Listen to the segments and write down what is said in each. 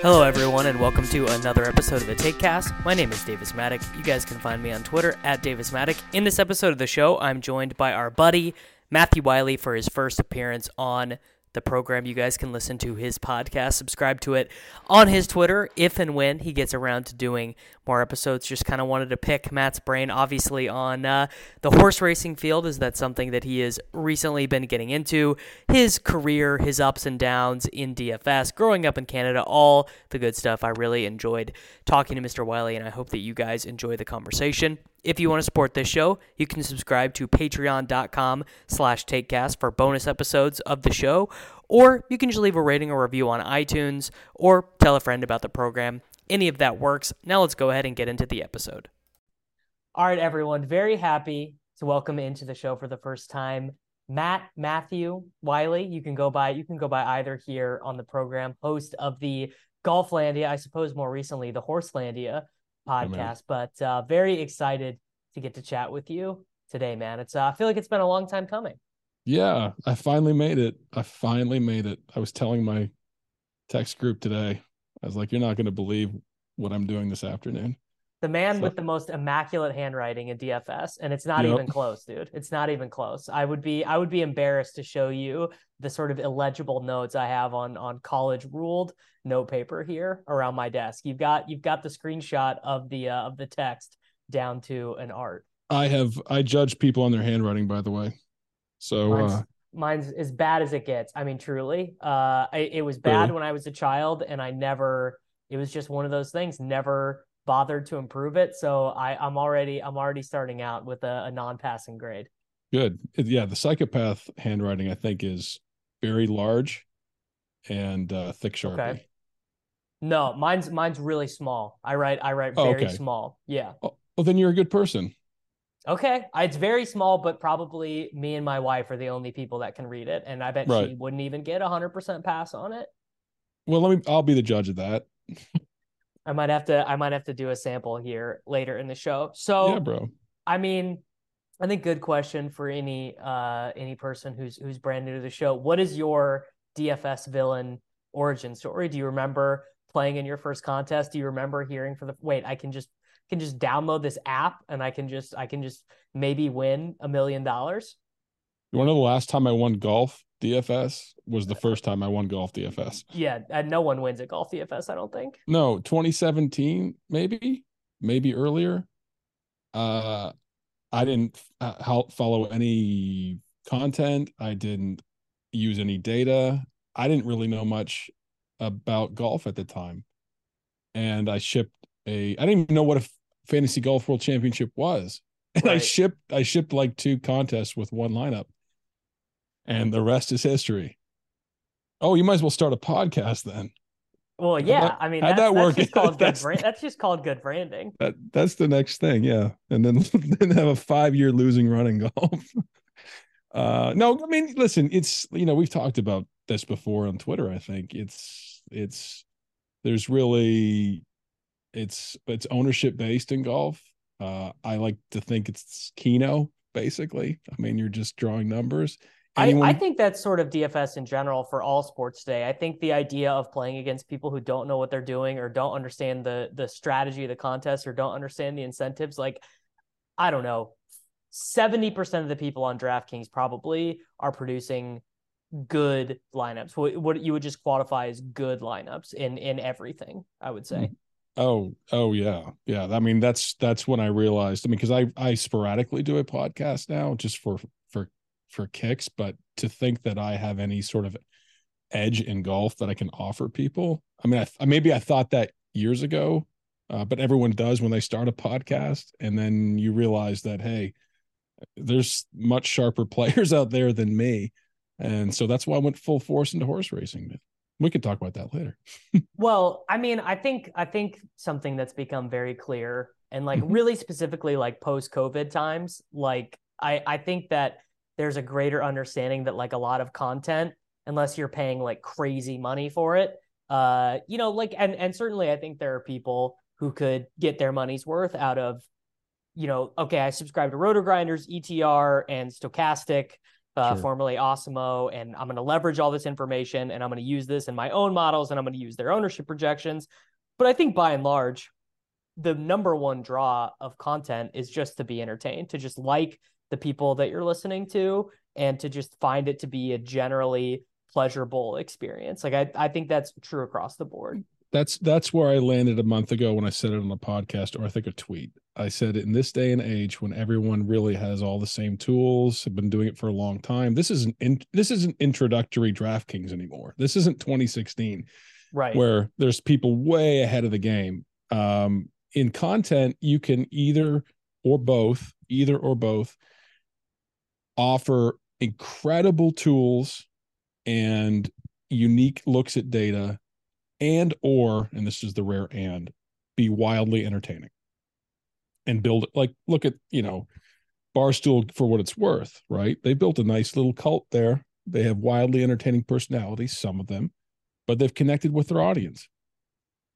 Hello, everyone, and welcome to another episode of the TaekCast. My name is Davis Mattek. You guys can find me on Twitter at Davis Mattek. In this episode of the show, I'm joined by our buddy Matthew Wiley for his first appearance on the program. You guys can listen to his podcast, subscribe to it on his Twitter if and when he gets around to doing more episodes. Just kind of wanted to pick Matt's brain, obviously, on uh, the horse racing field. Is that something that he has recently been getting into? His career, his ups and downs in DFS, growing up in Canada, all the good stuff. I really enjoyed talking to Mr. Wiley, and I hope that you guys enjoy the conversation. If you want to support this show, you can subscribe to patreon.com slash taekcast for bonus episodes of the show, or you can just leave a rating or review on iTunes, or tell a friend about the program. Any of that works. Now let's go ahead and get into the episode. All right, everyone. Very happy to welcome into the show for the first time Matt Matthew Wiley. You can go by you can go by either here on the program, host of the Golflandia, I suppose more recently the Horselandia podcast. but uh, very excited to get to chat with you today, man. It's uh, I feel like it's been a long time coming. Yeah, I finally made it. I finally made it. I was telling my text group today. I was like, "You're not going to believe what I'm doing this afternoon." The man So- with the most immaculate handwriting in DFS, and it's not Yep. even close, dude. It's not even close. I would be I would be embarrassed to show you the sort of illegible notes I have on on college ruled note paper here around my desk. You've got you've got the screenshot of the uh, of the text down to an art. I have I judge people on their handwriting, by the way. So uh, mine's as bad as it gets. I mean, truly, uh, I, it was bad Really? when I was a child, and I never. It was just one of those things. Never bothered to improve it. So I, I'm already, I'm already starting out with a, a non-passing grade. good. Yeah, the psychopath handwriting I think is very large and uh, thick sharpie. Okay. No, mine's mine's really small. I write, I write Oh, very okay. small. Yeah. Oh, well, then you're a good person. Okay. It's very small, but probably me and my wife are the only people that can read it, and I bet she wouldn't even get a hundred percent pass on it. Well, let me. I'll be the judge of that. I might have to, I might have to do a sample here later in the show. So. yeah, bro. I mean, I think good question for any uh any person who's who's brand new to the show. What is your DFS villain origin story? Do you remember playing in your first contest? Do you remember hearing for the wait, I can just can just download this app and I can just I can just maybe win a million dollars? You want to know the last time I won golf DFS was the first time I won golf DFS. Yeah, and no one wins at golf DFS, I don't think. No, 2017, maybe, maybe earlier. Uh, I didn't uh, help follow any content. I didn't use any data. I didn't really know much about golf at the time, and I shipped a. I didn't even know what a fantasy golf world championship was, and I shipped. I shipped like two contests with one lineup, and the rest is history. Oh, you might as well start a podcast then. Well, yeah, that- I mean that's, that that's just called good That's- brand. That's just called good branding. That that's the next thing, yeah. And then then have a five year losing run in golf. Uh no, I mean, listen, it's you know, we've talked about this before on Twitter, I think. It's it's there's really it's it's ownership based in golf. Uh I like to think it's Keno, basically. I mean, you're just drawing numbers. Anyone? I, I think that's sort of DFS in general for all sports today. I think the idea of playing against people who don't know what they're doing or don't understand the the strategy of the contest or don't understand the incentives, like I don't know, 70% of the people on DraftKings probably are producing good lineups. What, what you would just qualify as good lineups in in everything, I would say. Oh, oh yeah. Yeah. I mean, that's that's when I realized. I mean, because I I sporadically do a podcast now just for for for kicks, but to think that I have any sort of edge in golf that I can offer people. I mean, I maybe I thought that years ago, uh, but everyone does when they start a podcast, and then you realize that hey, there's much sharper players out there than me, and so that's why I went full force into horse racing. We could talk about that later. well, I mean, I think I think something that's become very clear and like mm-hmm. really specifically like post COVID times, like I I think that there's a greater understanding that like a lot of content, unless you're paying like crazy money for it, uh, you know, like and and certainly I think there are people who could get their money's worth out of, you know, okay, I subscribe to RotoGrinders, ETR, and Stokastic uh, sure. formerly Awesemo, and I'm going to leverage all this information and I'm going to use this in my own models and I'm going to use their ownership projections. But I think by and large, the number one draw of content is just to be entertained, to just like the people that you're listening to, and to just find it to be a generally pleasurable experience. Like I, I think that's true across the board that's that's where I landed a month ago when I said it on a podcast or I think a tweet. I said in this day and age when everyone really has all the same tools, have been doing it for a long time. This isn't in, this isn't introductory DraftKings anymore. This isn't 2016, right? Where there's people way ahead of the game. Um, in content, you can either or both, either or both, offer incredible tools and unique looks at data and or and this is the rare and be wildly entertaining and build like look at you know barstool for what it's worth right? They built a nice little cult there. They have wildly entertaining personalities some of them but they've connected with their audience.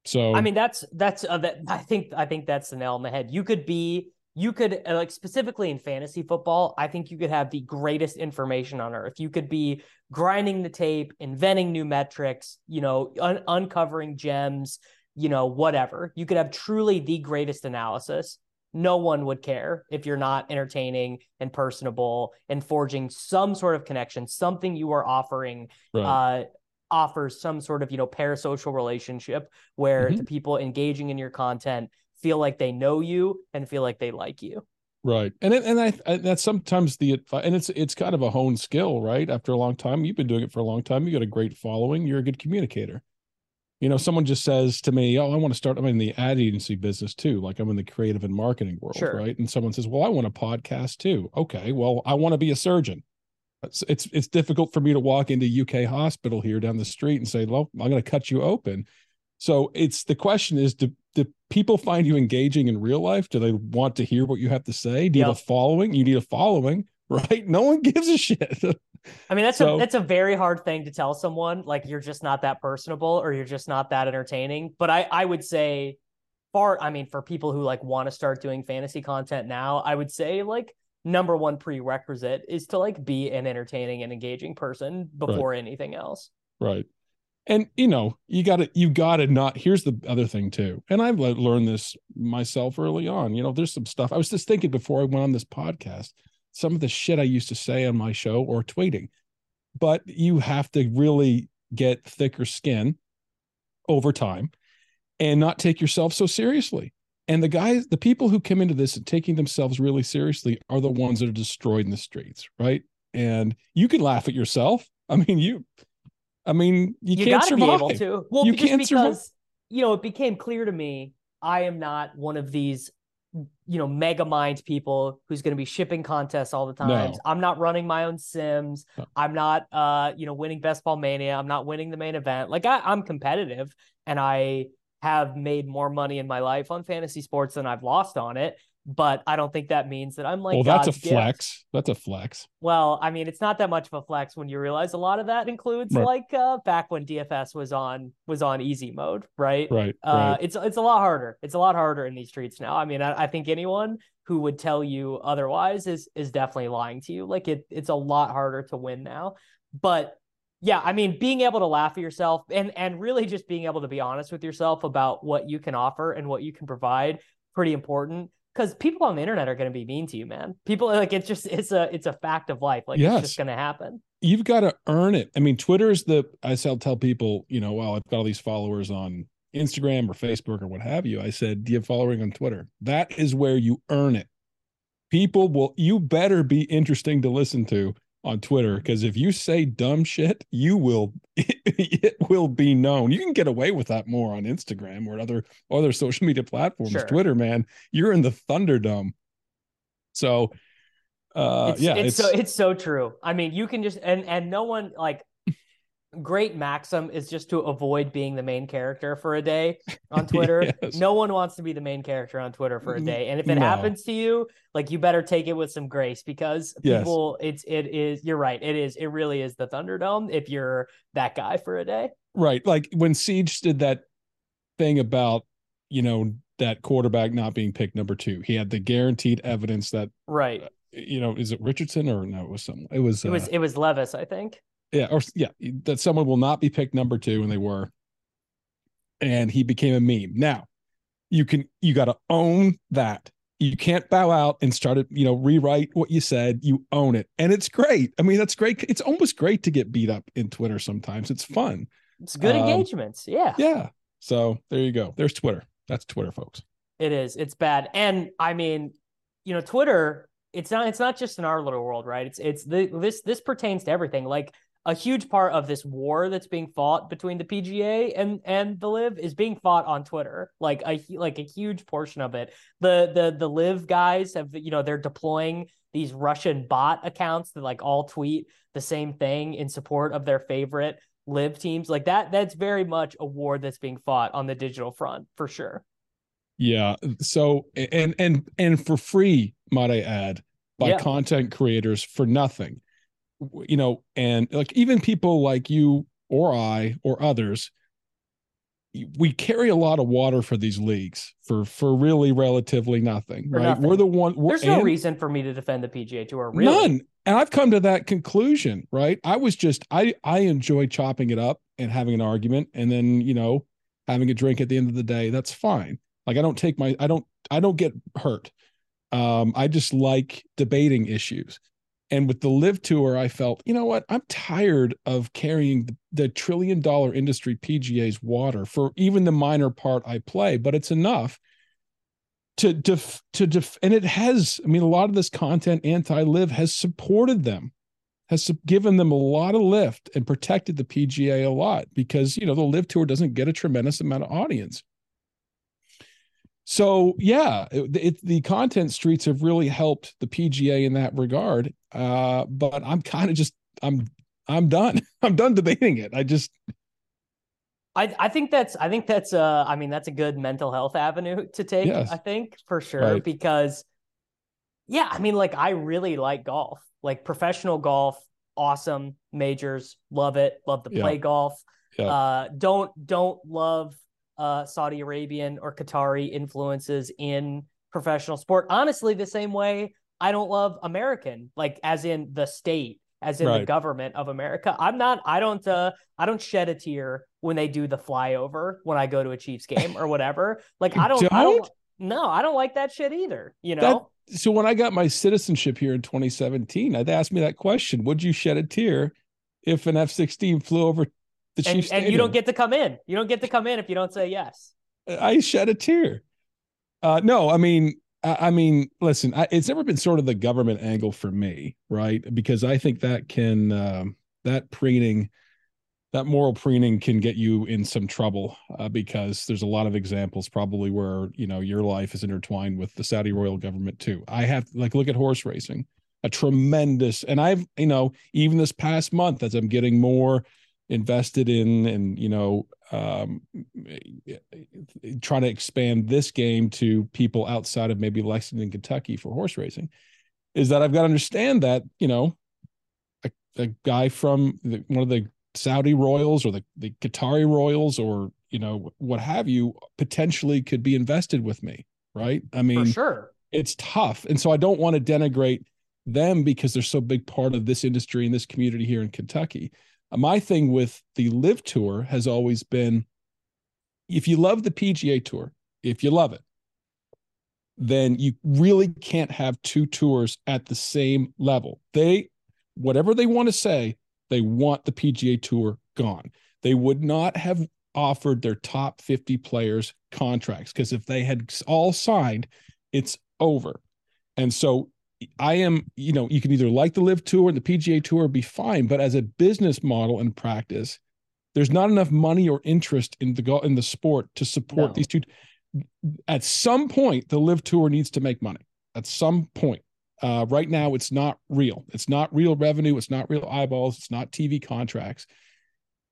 So i mean that's that's uh, that i think i think that's the nail on the head. You could be you could uh, like specifically in fantasy football i think you could have the greatest information on earth. You could be grinding the tape inventing new metrics you know un- uncovering gems you know whatever. You could have truly the greatest analysis no one would care if you're not entertaining and personable and forging some sort of connection something you are offering right. uh offers some sort of you know parasocial relationship where mm-hmm. the people engaging in your content feel like they know you and feel like they like you. Right. And and I, I that's sometimes the and it's it's kind of a honed skill, right? After a long time, you've been doing it for a long time. You got a great following. You're a good communicator. You know, someone just says to me, "Oh, I want to start." I'm in the ad agency business too. Like I'm in the creative and marketing world, sure. right? And someone says, "Well, I want a podcast too." Okay, well, I want to be a surgeon. It's, it's it's difficult for me to walk into UK hospital here down the street and say, "Well, I'm going to cut you open." So it's the question is do do people find you engaging in real life? Do they want to hear what you have to say? Do you yep. have a following? You need a following, right? No one gives a shit. I mean, that's so, a that's a very hard thing to tell someone. Like you're just not that personable or you're just not that entertaining. But I I would say far I mean, for people who like want to start doing fantasy content now, I would say like number one prerequisite is to like be an entertaining and engaging person before right. anything else. Right and you know you got to you got to not here's the other thing too and i've learned this myself early on you know there's some stuff i was just thinking before i went on this podcast some of the shit i used to say on my show or tweeting but you have to really get thicker skin over time and not take yourself so seriously and the guys the people who come into this and taking themselves really seriously are the ones that are destroyed in the streets right and you can laugh at yourself i mean you I mean, you, you can't survive. Be able to. Well, you can't because, survive. you know, it became clear to me I am not one of these, you know, mega mind people who's going to be shipping contests all the time. No. I'm not running my own sims. No. I'm not, uh, you know, winning Best Ball Mania. I'm not winning the main event. Like I, I'm competitive, and I have made more money in my life on fantasy sports than I've lost on it. But I don't think that means that I'm like. well, that's a God's gift. flex. That's a flex. Well, I mean, it's not that much of a flex when you realize a lot of that includes Right. like uh, back when DFS was on was on easy mode, right? Right. Uh, right. it's it's a lot harder. It's a lot harder in these streets now. I mean, I, I think anyone who would tell you otherwise is is definitely lying to you. Like it, it's a lot harder to win now. But yeah, I mean, being able to laugh at yourself and and really just being able to be honest with yourself about what you can offer and what you can provide, pretty important. Because people on the internet are going to be mean to you, man. People like it's just it's a it's a fact of life. Like it's Yes. just going to happen. you've got to earn it. I mean, Twitter is the I shall tell people, you know, well, I've got all these followers on Instagram or Facebook or what have you. I said, Do you have following on Twitter? That is where you earn it. People will you better be interesting to listen to on Twitter because if you say dumb shit, you will it will be known. You can get away with that more on Instagram or other other social media platforms. Sure. Twitter, man, you're in the Thunderdome. So uh it's, yeah, it's, so it's so true. I mean, you can just and and no one like great maxim is just to avoid being the main character for a day on Twitter. Yes. No one wants to be the main character on Twitter for a day. And if it no. happens to you, like you better take it with some grace because Yes. people it's it is you're right. It is it really is the Thunderdome if you're that guy for a day. Right. Like when Siege did that thing about, you know, that quarterback not being picked number two. He had the guaranteed evidence that, Right. you know, is it Richardson or no, it was someone. It was, It was uh, it was Levis, I think. Yeah, or yeah, that someone will not be picked number two, and they were. And he became a meme. Now, you can you got to own that. You can't bow out and start to, you know, rewrite what you said. You own it. And it's great. I mean, that's great. It's almost great to get beat up in Twitter sometimes. It's fun. It's good Um, engagements. Yeah. Yeah. So there you go. There's Twitter. That's Twitter, folks. It is. It's bad. And I mean, you know, Twitter, it's not it's not just in our little world, right? It's it's the, this this pertains to everything. Like a huge part of this war that's being fought between the PGA and and the LIV is being fought on Twitter. Like a like a huge portion of it. The the the LIV guys have you know, they're deploying these Russian bot accounts that like all tweet the same thing in support of their favorite LIV teams. Like that that's very much a war that's being fought on the digital front for sure. Yeah. So and and and for free, might I add, by Yeah. content creators for nothing. You know, and like even people like you or I or others, we carry a lot of water for these leagues for for really relatively nothing, For right? nothing. We're the one. We're, There's no and- reason for me to defend the PGA Tour. Really, None. And I've come to that conclusion, right? I was just I I enjoy chopping it up and having an argument and then, you know, having a drink at the end of the day. That's fine. Like I don't take my I don't I don't get hurt. Um I just like debating issues. And with the LIV tour, I felt, you know what? I'm tired of carrying the, trillion dollar industry PGA's water for even the minor part I play, but it's enough to def to def and it has i mean a lot of this content anti-LIV has supported them has given them a lot of lift and protected the pga a lot because you know the LIV tour doesn't get a tremendous amount of audience so yeah it, it, the content streets have really helped the pga in that regard uh but i'm kind of just i'm i'm done i'm done debating it i just I I think that's I think that's uh I mean that's a good mental health avenue to take. Yes. I think for sure Right. because yeah, I mean like I really like golf, like professional golf, awesome majors, love it, love to Yeah. play golf. Yeah. Uh, don't don't love uh Saudi Arabian or Qatari influences in professional sport. Honestly, the same way I don't love American, like as in the state, as in the government of America. I'm not. I don't. uh I don't shed a tear when they do the flyover when I go to a Chiefs game or whatever. Like I don't. I don't. don't? No, I don't like that shit either. You know. so when I got my citizenship here in 2017, I'd me that question: Would you shed a tear if an F-16 flew over the and, and you don't get to come in. You don't get to come in if you don't say yes. I shed a tear. Uh, no, I mean, I, I mean, listen, I, it's never been sort of the government angle for me, right? Because I think that can um, that preening, that moral preening can get you in some trouble uh, because there's a lot of examples probably where you know your life is intertwined with the Saudi royal government too. I have like look at horse racing, a tremendous, and I've you know even this past month as I'm getting more invested in and you know um, trying to expand this game to people outside of maybe Lexington, Kentucky for horse racing, is that I've got to understand that you know a, a guy from the, one of the Saudi royals or the the Qatari royals or you know what have you potentially could be invested with me, right? I mean, for sure, it's tough, and so I don't want to denigrate them because they're so big part of this industry and this community here in Kentucky my thing with the LIV tour has always been if you love the PGA tour, if you love it, then you really can't have two tours at the same level. They, whatever they want to say, they want the PGA tour gone. They would not have offered their top 50 players contracts because if they had all signed, it's over. And so I am, you know, you can either like the LIV tour and the PGA tour be fine, but as a business model and practice, there's not enough money or interest in the in the sport to support no. these two. At some point, the LIV tour needs to make money. At some point, uh, right now, it's not real. It's not real revenue. It's not real eyeballs. It's not TV contracts.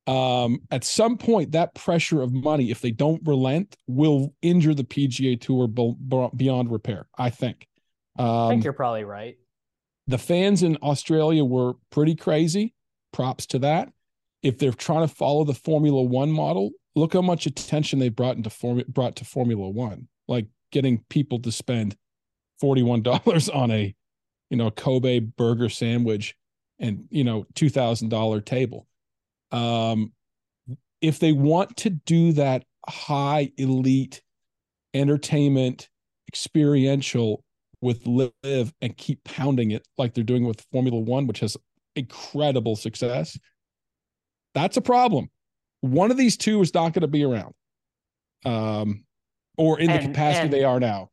Um, at some point, that pressure of money, if they don't relent, will injure the PGA Tour beyond repair. I think. Um, I think you're probably right. The fans in Australia were pretty crazy. Props to that. If they're trying to follow the Formula One model, look how much attention they brought into form brought to Formula One, like getting people to spend forty one dollars on a, you know, Kobe burger sandwich, and you know, two thousand dollar table. Um, if they want to do that high elite entertainment experiential with LIV and keep pounding it like they're doing with Formula One, which has incredible success, that's a problem. One of these two is not going to be around, um, or in and, the capacity and, they are now.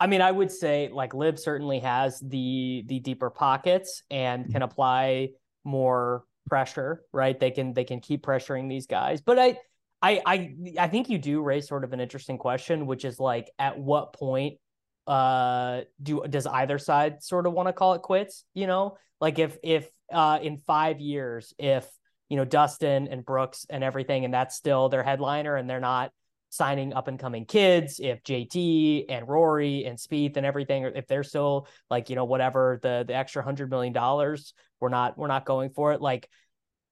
I mean, I would say like LIV certainly has the the deeper pockets and can mm-hmm. apply more pressure, right? They can they can keep pressuring these guys, but I. I, I I think you do raise sort of an interesting question, which is like, at what point uh do does either side sort of want to call it quits you know? Like if if uh in five years if you know dustin and brooks and everything and that's still their headliner and they're not signing up and coming kids if jt and rory and Spieth and everything if they're still like you know whatever the the extra hundred million dollars we're not we're not going for it like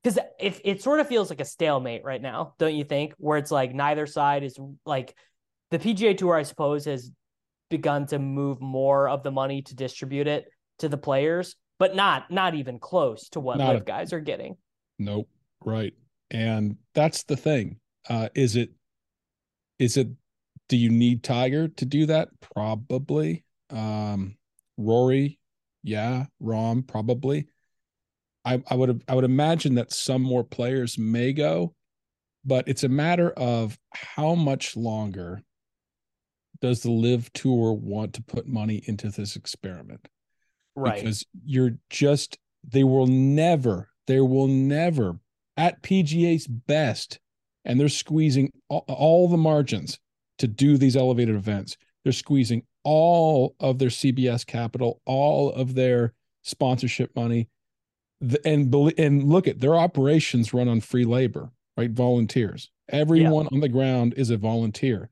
because if it sort of feels like a stalemate right now don't you think? Where it's like neither side is like the pga tour i suppose has begun to move more of the money to distribute it to the players, but not not even close to what not LIV guys are getting. Nope. Right. And that's the thing. Uh, is it is it do you need Tiger to do that? Probably. Um, Rory, yeah, Rahm, probably. I, I would I would imagine that some more players may go, but it's a matter of how much longer does the LIV tour want to put money into this experiment? Right. Because you're just they will never they will never at pga's best and they're squeezing all, all the margins to do these elevated events they're squeezing all of their cbs capital all of their sponsorship money. And and look at their operations run on free labor right? Volunteers. Everyone yeah. on the ground is a volunteer.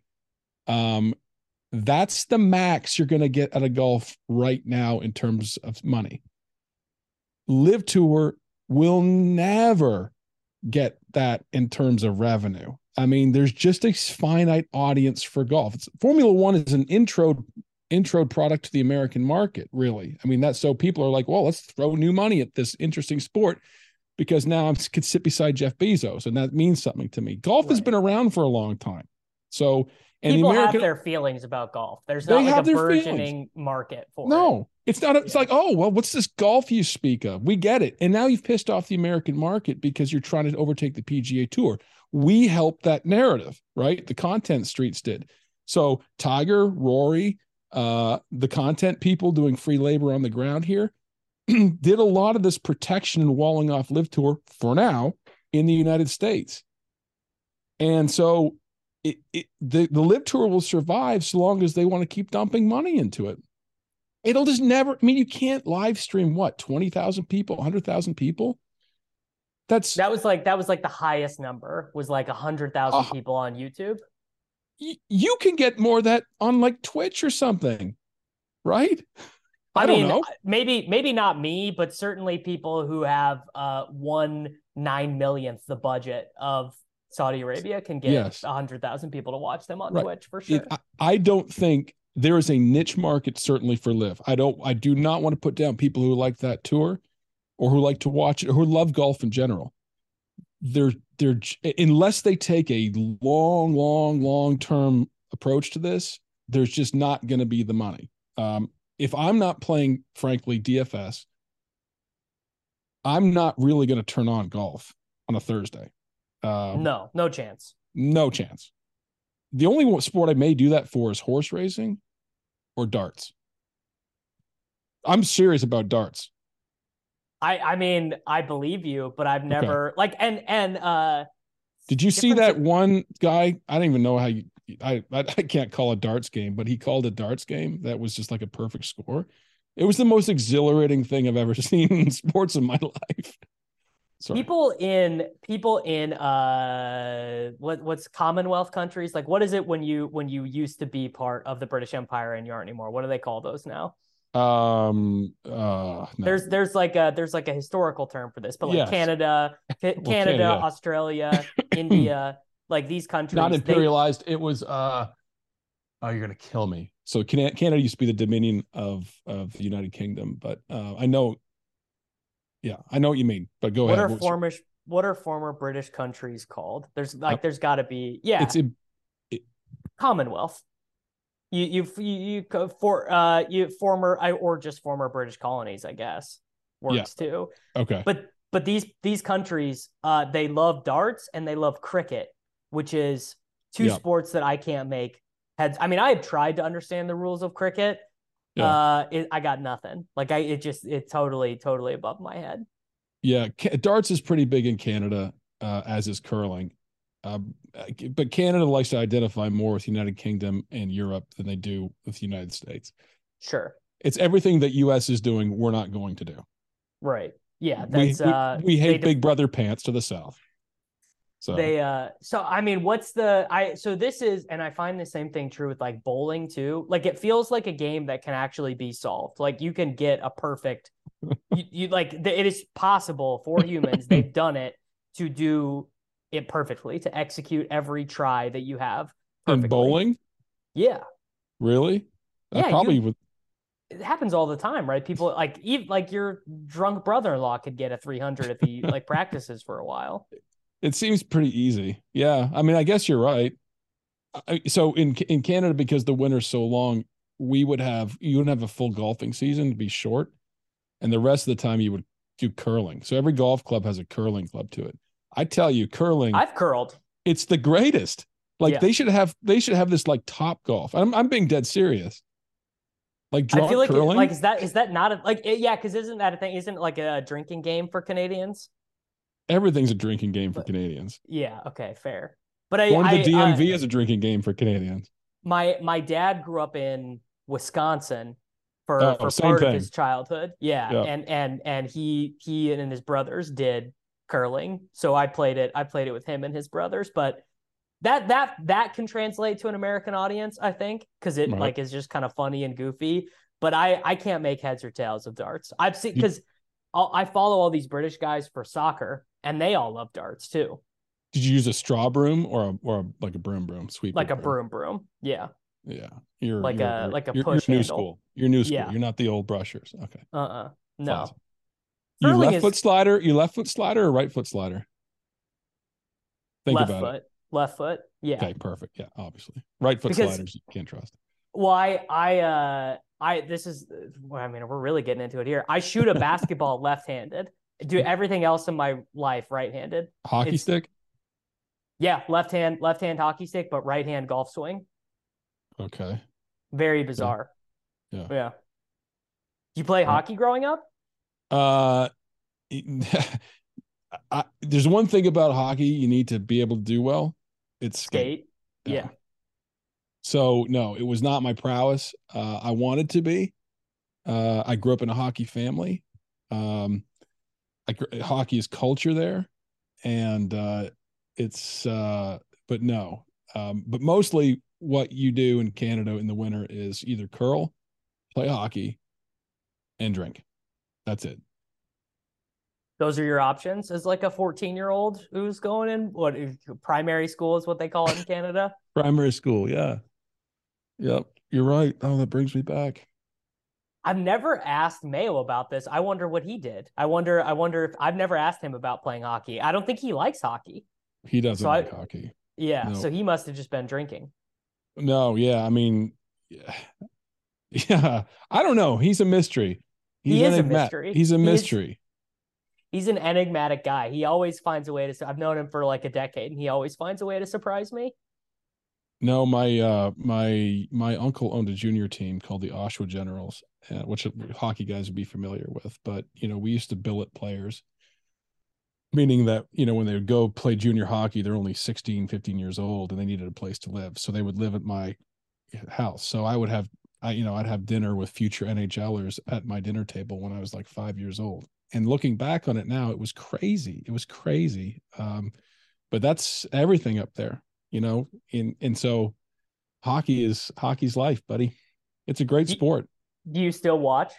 Um that's the max you're going to get at a golf right now in terms of money. LIV Tour will never get that in terms of revenue. I mean, there's just a finite audience for golf. It's, Formula One is an intro intro product to the American market, really. I mean, that's so people are like, well, let's throw new money at this interesting sport because now I could sit beside Jeff Bezos, and that means something to me. Golf right. has been around for a long time, so and people American, have their feelings about golf. There's not like a burgeoning feelings. market for it. no. It. It's not. A, it's yeah. like, oh well, what's this golf you speak of? We get it, and now you've pissed off the American market because you're trying to overtake the PGA Tour. We helped that narrative, right? The content streets did. So Tiger, Rory, uh, the content people doing free labor on the ground here did a lot of this protection and walling off LIV tour for now in the United States. And so it, it the, the LIV tour will survive so long as they want to keep dumping money into it. It'll just never, I mean, you can't live stream what, 20,000 people, 100,000 people? That's That was like that was like the highest number was like a hundred thousand Uh, people on YouTube. y- you can get more of that on like Twitch or something, right? I, mean, don't know. maybe maybe not me, but certainly people who have uh one nine millionth the budget of Saudi Arabia can get Yes. a hundred thousand people to watch them on Right. Twitch for sure. It, I, I don't think there is a niche market certainly for LIV. I don't. I do not want to put down people who like that tour, or who like to watch it, or who love golf in general. They're they're unless they take a long, long, long term approach to this, there's just not going to be the money. Um, if I'm not playing, frankly, DFS, I'm not really going to turn on golf on a Thursday. Um, no, no chance. no chance. The only sport I may do that for is horse racing or darts. I'm serious about darts. I I mean I believe you, but I've never like and and uh Did you see that one guy? I don't even know how you. I, I I can't call a darts game, but he called a darts game that was just like a perfect score. It was the most exhilarating thing I've ever seen in sports in my life. Sorry. people in people in uh what what's Commonwealth countries like what is it when you when you used to be part of the British Empire and you aren't anymore? What do they call those now? um uh no. There's there's like a there's like a historical term for this, but like Yes. Canada, Ca- Canada, Canada. Australia, India, like these countries. not they- imperialized. It was uh oh, you're gonna kill me. So Canada used to be the dominion of of the United Kingdom, but uh, I know. Yeah, I know what you mean. But go what ahead. What are former what are former British countries called? There's like there's got to be yeah It's in, Commonwealth. You you you, you for uh you former I or just former British colonies I guess works too. okay. But but these these countries uh they love darts and they love cricket, which is two Yeah. sports that I can't make heads. I mean I have tried to understand the rules of cricket. Yeah. Uh it, I got nothing. Like I it just it totally totally above my head. Yeah, darts is pretty big in Canada, uh, as is curling. Um, but Canada likes to identify more with the United Kingdom and Europe than they do with the United States. Sure. It's everything that U.S. is doing. We're not going to do. Right. Yeah, We, that's we, uh we hate Big Brother pants to the south. So they uh so i mean what's the i so this is and i find the same thing true with like bowling too. Like it feels like a game that can actually be solved. Like you can get a perfect you, you like th- it is possible for humans they've done it to do it perfectly to execute every try that you have in bowling, yeah. Really? I Yeah, you- probably would. it happens all the time right? People like even like your drunk brother-in-law could get a 300 if he like practices for a while It seems pretty easy. Yeah, I mean, I guess you're right. I, so in in Canada, because the winter's so long, we would have you wouldn't have a full golfing season to be short, and the rest of the time you would do curling. So every golf club has a curling club to it. I tell you, curling, i've curled it's the greatest. Like Yeah. they should have they should have this like top golf. I'm I'm being dead serious. Like I feel like curling. like is that is that not a, like yeah because isn't that a thing isn't it like a drinking game for Canadians Everything's a drinking game for But- Canadians. yeah okay fair but I, Going to the DMV uh, is a drinking game for Canadians. my my dad grew up in Wisconsin for Oh, for part of his childhood yeah, Yeah. and and and he he and his brothers did curling so I played it I played it with him and his brothers but that that that can translate to an American audience I think because it Right. like is just kind of funny and goofy but I I can't make heads or tails of darts I've seen because I follow all these British guys for soccer and they all love darts too Did you use a straw broom or a, or a, like a broom broom sweep? like a broom broom yeah Yeah, you're Like you're, a- like a you're, push you're new handle. school. You're new school. Yeah. You're not the old brushers. Okay. uh-uh no Awesome. You left is- foot slider. You left foot slider or right foot slider? Think left about foot it. left foot yeah Okay, perfect. Yeah, obviously. Right foot Because- sliders you can't trust. Well, I, I, uh, I, this is, well, I mean, we're really getting into it here. I shoot a basketball left-handed. Do everything else in my life right-handed. Hockey It's- stick. Yeah, left hand, left hand hockey stick, but right hand golf swing. Okay. Very bizarre. Yeah. Yeah. Did you play Yeah. hockey growing up? Uh, I, there's one thing about hockey you need to be able to do well. It's skate. Skate. Yeah. So no, it was not my prowess. Uh, I wanted to be. Uh, I grew up in a hockey family. Um, I, gr- hockey is culture there. and uh, it's uh, but no, um, but mostly what you do in Canada in the winter is either curl, play hockey, and drink. That's it. Those are your options as like a 14 year old who's going in what primary school is what they call it in Canada. Primary school, yeah. Yep, you're right. Oh, that brings me back. I've never asked Mayo about this. I wonder what he did. I wonder. I wonder if I've never asked him about playing hockey. I don't think he likes hockey. He doesn't so like I, hockey. Yeah, no. so he must have just been drinking. No, yeah, I mean, yeah, I don't know. He's a mystery. He's he is a mystery. He's a mystery he's an enigmatic guy. He always finds a way to. I've known him for like a decade, and he always finds a way to surprise me. No, my uh, my my uncle owned a junior team called the Oshawa Generals, uh, which hockey guys would be familiar with. But you know, we used to billet players, meaning that you know when they would go play junior hockey, they're only 16, 15 years old, and they needed a place to live, so they would live at my house. So I would have, I you know, I'd have dinner with future NHLers at my dinner table when I was like five years old and looking back on it now, it was crazy. It was crazy. Um, but that's everything up there, you know. In and so, hockey is hockey's life, buddy. It's a great sport. Do you still watch?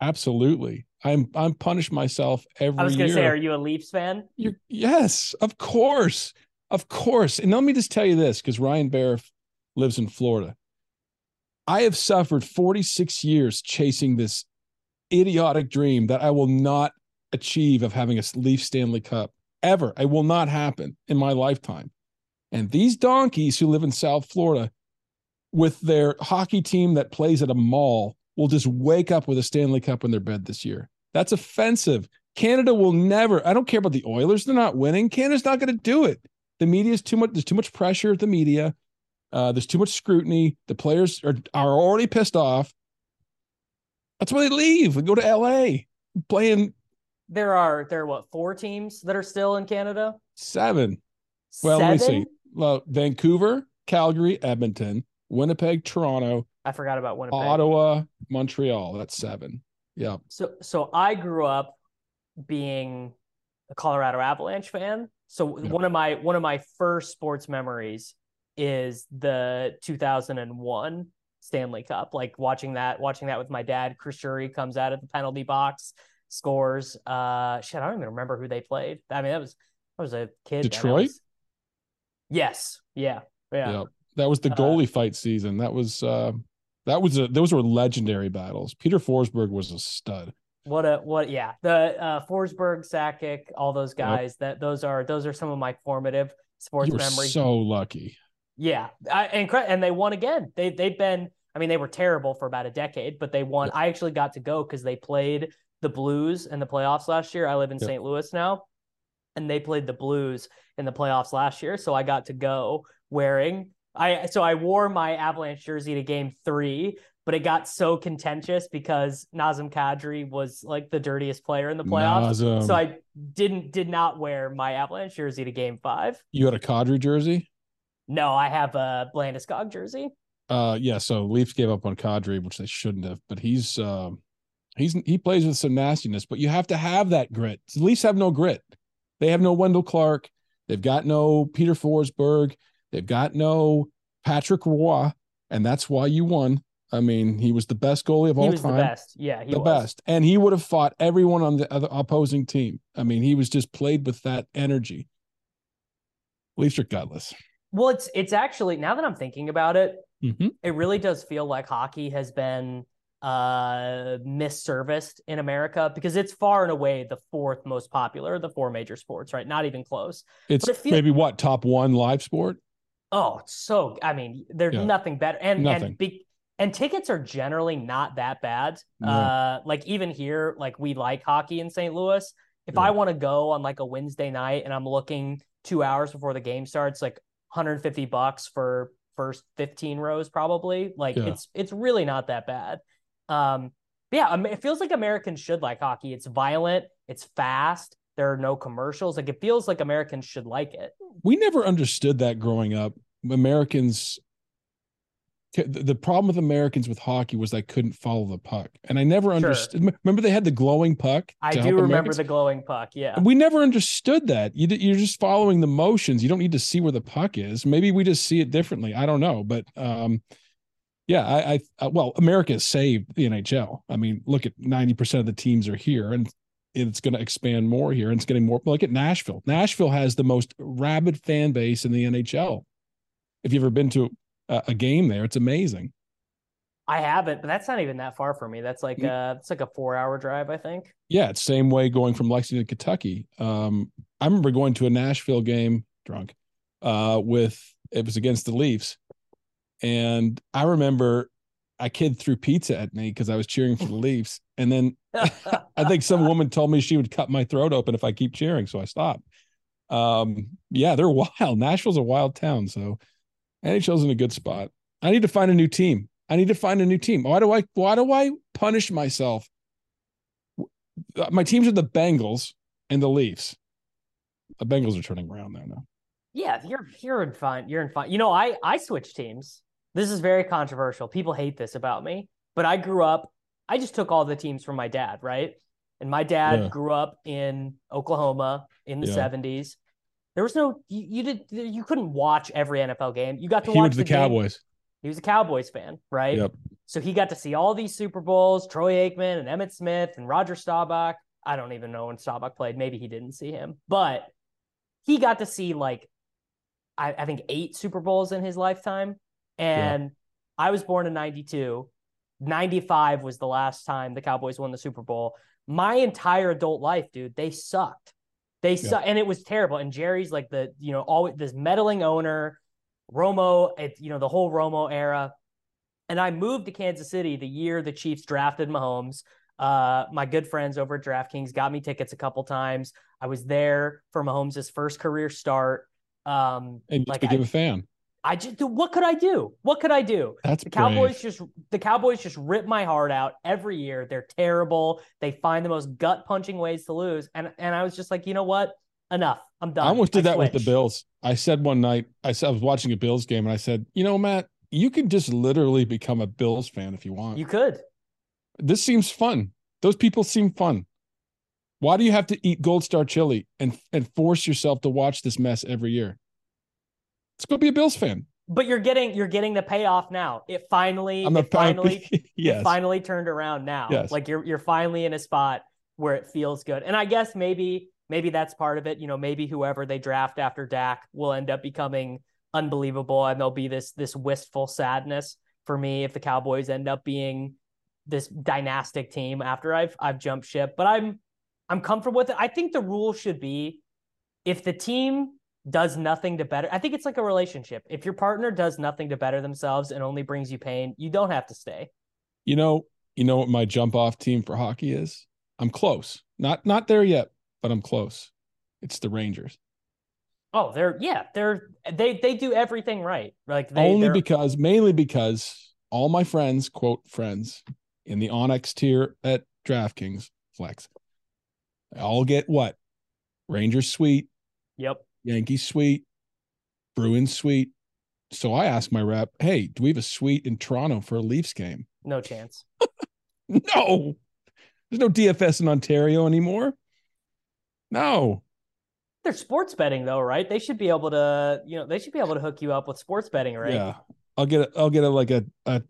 Absolutely. I'm I'm punished myself every. I was going to say, are you a Leafs fan? you yes, of course, of course. And let me just tell you this, because Ryan Bear lives in Florida. I have suffered 46 years chasing this idiotic dream that I will not achieve of having a Leaf Stanley Cup ever. It will not happen in my lifetime. And these donkeys who live in South Florida with their hockey team that plays at a mall will just wake up with a Stanley Cup in their bed this year. That's offensive. Canada will never, I don't care about the Oilers. They're not winning. Canada's not going to do it. The media is too much, there's too much pressure at the media. Uh, there's too much scrutiny. The players are, are already pissed off. That's why they leave. They go to LA playing. There are there are what four teams that are still in Canada? Seven. Well, Seven? let me see. Well, Vancouver, Calgary, Edmonton, Winnipeg, Toronto. I forgot about Winnipeg. Ottawa, Montreal. That's seven. Yeah. So so I grew up being a Colorado Avalanche fan. So yeah. one of my one of my first sports memories is the 2001 Stanley Cup. Like watching that, watching that with my dad. Chris Drury comes out of the penalty box, scores. Uh, shit, I don't even remember who they played. I mean, that was I was a kid. Detroit. Was... Yes. Yeah. Yeah. Yeah. That was the uh, goalie uh, fight season. That was uh, that was a, those were legendary battles. Peter Forsberg was a stud. What a what yeah the uh, Forsberg, Sakic, all those guys yep. that those are those are some of my formative sports memories. So lucky. Yeah, I, and and they won again. They they've been. I mean, they were terrible for about a decade, but they won. I actually got to go because they played the Blues in the playoffs last year. I live in St. Louis now, and they played the Blues in the playoffs last year. So I got to go wearing. I so I wore my Avalanche jersey to Game Three, but it got so contentious because Nazem Kadri was like the dirtiest player in the playoffs. Nazem. So I didn't did not wear my Avalanche jersey to Game Five. You had a Kadri jersey. No, I have a Landeskog jersey. Uh, yeah. So Leafs gave up on Kadri, which they shouldn't have. But he's um, he's he plays with some nastiness. But you have to have that grit. The Leafs have no grit. They have no Wendel Clark. They've got no Peter Forsberg. They've got no Patrick Roy, and that's why you won. I mean, he was the best goalie of all time. The best, yeah, the was. best, and he would have fought everyone on the other opposing team. I mean, he was just played with that energy. Leafs are gutless. Well, it's it's actually now that I'm thinking about it, mm-hmm. it really does feel like hockey has been uh misserviced in America because it's far and away the fourth most popular, the four major sports, right? Not even close. It's it feels, maybe what top one live sport. Oh, so I mean, there's yeah. nothing better, and nothing. and be, and tickets are generally not that bad. No. Uh, like even here, like we like hockey in St. Louis. If yeah. I want to go on like a Wednesday night and I'm looking two hours before the game starts, like 150 bucks for first 15 rows probably like yeah. it's it's really not that bad um yeah it feels like americans should like hockey it's violent it's fast there are no commercials like it feels like americans should like it we never understood that growing up americans the problem with Americans with hockey was I couldn't follow the puck, and I never Sure. understood. Remember they had the glowing puck. I do remember Americans? the glowing puck. Yeah. We never understood that. You, you're just following the motions. You don't need to see where the puck is. Maybe we just see it differently. I don't know, but um, yeah, I, I uh, well, America has saved the NHL. I mean, look at ninety percent of the teams are here, and it's going to expand more here, and it's getting more. Look at Nashville. Nashville has the most rabid fan base in the NHL. If you've ever been to a, a game there, it's amazing. I haven't, but that's not even that far from me. That's like Mm. uh it's like a four hour drive, I think. Yeah, it's same way going from Lexington to Kentucky. Um, I remember going to a Nashville game drunk, uh, with it was against the Leafs, and I remember a kid threw pizza at me because I was cheering for the Leafs, and then I think some woman told me she would cut my throat open if I keep cheering, so I stopped. Um, yeah, they're wild. Nashville's a wild town, so NHL's in a good spot. I need to find a new team. I need to find a new team. Why do I? Why do I punish myself? My teams are the Bengals and the Leafs. The Bengals are turning around there now. Yeah, you're you're in fine. You're in fine. You know, I I switched teams. This is very controversial. People hate this about me, but I grew up. I just took all the teams from my dad, right? And my dad Yeah. grew up in Oklahoma in the Yeah. seventies. There was no you, you did you couldn't watch every NFL game. You got to He watch the game- Cowboys. He was a Cowboys fan, right? Yep. So he got to see all these Super Bowls, Troy Aikman and Emmitt Smith and Roger Staubach. I don't even know when Staubach played. Maybe he didn't see him, but he got to see like, I, I think eight Super Bowls in his lifetime. And I was born in 92. 95 was the last time the Cowboys won the Super Bowl. My entire adult life, dude, they sucked. They Yeah. suck, and it was terrible. And Jerry's like the, you know, always this meddling owner, Romo, it, you know, the whole Romo era. And I moved to Kansas City the year the Chiefs drafted Mahomes. Uh, my good friends over at DraftKings got me tickets a couple times. I was there for Mahomes' first career start. Um, And you like became I, a fan. I just, what could I do? What could I do? That's The Cowboys brave. just the Cowboys just rip my heart out every year. They're terrible. They find the most gut punching ways to lose. And and I was just like, you know what? Enough. I'm done. I almost did that with the. Bills. I said one night, I said I was watching a Bills game, and I said, you know, Matt, you can just literally become a Bills fan if you want. You could. this seems fun. Those people seem fun. Why do you have to eat Gold Star chili and and force yourself to watch this mess every year? Let's go be a Bills fan. But you're getting you're getting the payoff now. It finally I'm it finally it yes. finally turned around now. Yes. Like you're you're finally in a spot where it feels good. And I guess maybe maybe that's part of it. You know, maybe whoever they draft after Dak will end up becoming unbelievable and there'll be this this wistful sadness for me if the Cowboys end up being this dynastic team after I've I've jumped ship. But I'm I'm comfortable with it. I think the rule should be if the team does nothing to better I think it's like a relationship. If your partner does nothing to better themselves and only brings you pain, you don't have to stay. You know, you know what my jump off team for hockey is? I'm close. Not not there yet, but I'm close. It's the Rangers. Oh, they're yeah, they're they they do everything right. Like they Only because mainly because all my friends, quote friends, in the Onyx tier at DraftKings Flex, they all get what? Rangers suite, Yep. Yankee suite, Bruins suite. So I asked my rep, hey, do we have a suite in Toronto for a Leafs game? No chance. No. There's no DFS in Ontario anymore. No. They're sports betting though, right? They should be able to, you know, they should be able to hook you up with sports betting, right? Yeah. I'll get a, I'll get a like a, a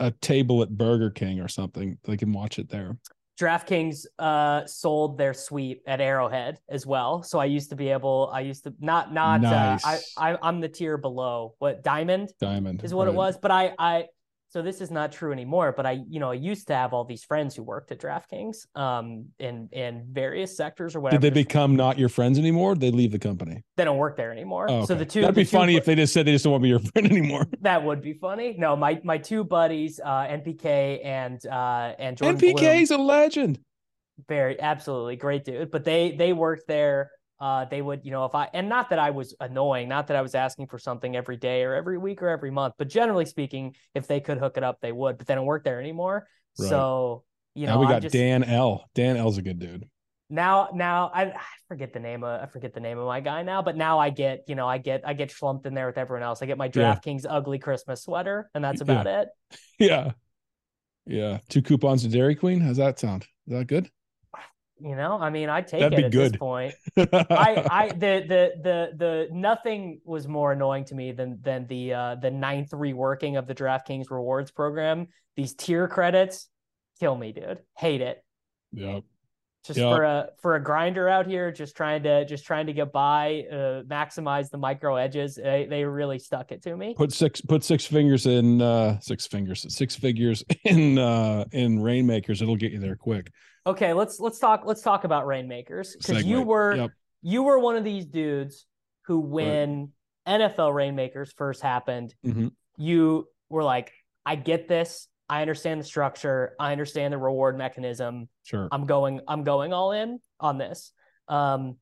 a table at Burger King or something. They can watch it there. DraftKings uh sold their suite at Arrowhead as well. So I used to be able I used to not not Nice. uh, I, I I'm the tier below. What Diamond Diamond is what it was, but I I so this is not true anymore, but I you know, I used to have all these friends who worked at DraftKings um in in various sectors or whatever. Did they become not your friends anymore? They leave the company. they don't work there anymore. Oh, So the two That'd the be two funny bu- if they just said they just don't want to be your friend anymore. That would be funny. No, my my two buddies, uh, NPK and uh, and Jordan NPK's a legend. Very absolutely great dude. But they they worked there. Uh, they would, you know, if I and not that I was annoying, not that I was asking for something every day or every week or every month, but generally speaking, if they could hook it up, they would. But they don't work there anymore. Right. So you know, now we got just, Dan L. Dan L's a good dude. now now I, I forget the name of I forget the name of my guy now, but now I get you know I get I get slumped in there with everyone else. I get my Yeah. DraftKings ugly Christmas sweater, and that's about it. Yeah. Yeah. Two coupons to Dairy Queen. How's that sound? Is that good? You know, I mean, I take That'd it at good. this point. I I the the the the nothing was more annoying to me than than the uh the ninth reworking of the DraftKings rewards program. These tier credits kill me, dude. Hate it. Yeah. Just Yeah. for a for a grinder out here, just trying to just trying to get by, uh, maximize the micro edges. They they really stuck it to me. Put six put six fingers in uh six fingers, six figures in uh in rainmakers. It'll get you there quick. Okay, let's let's talk let's talk about rainmakers because you were Yep. you were one of these dudes who when NFL rainmakers first happened, Mhm. you were like, I get this. I understand the structure. I understand the reward mechanism. Sure. I'm going I'm going all in on this. Um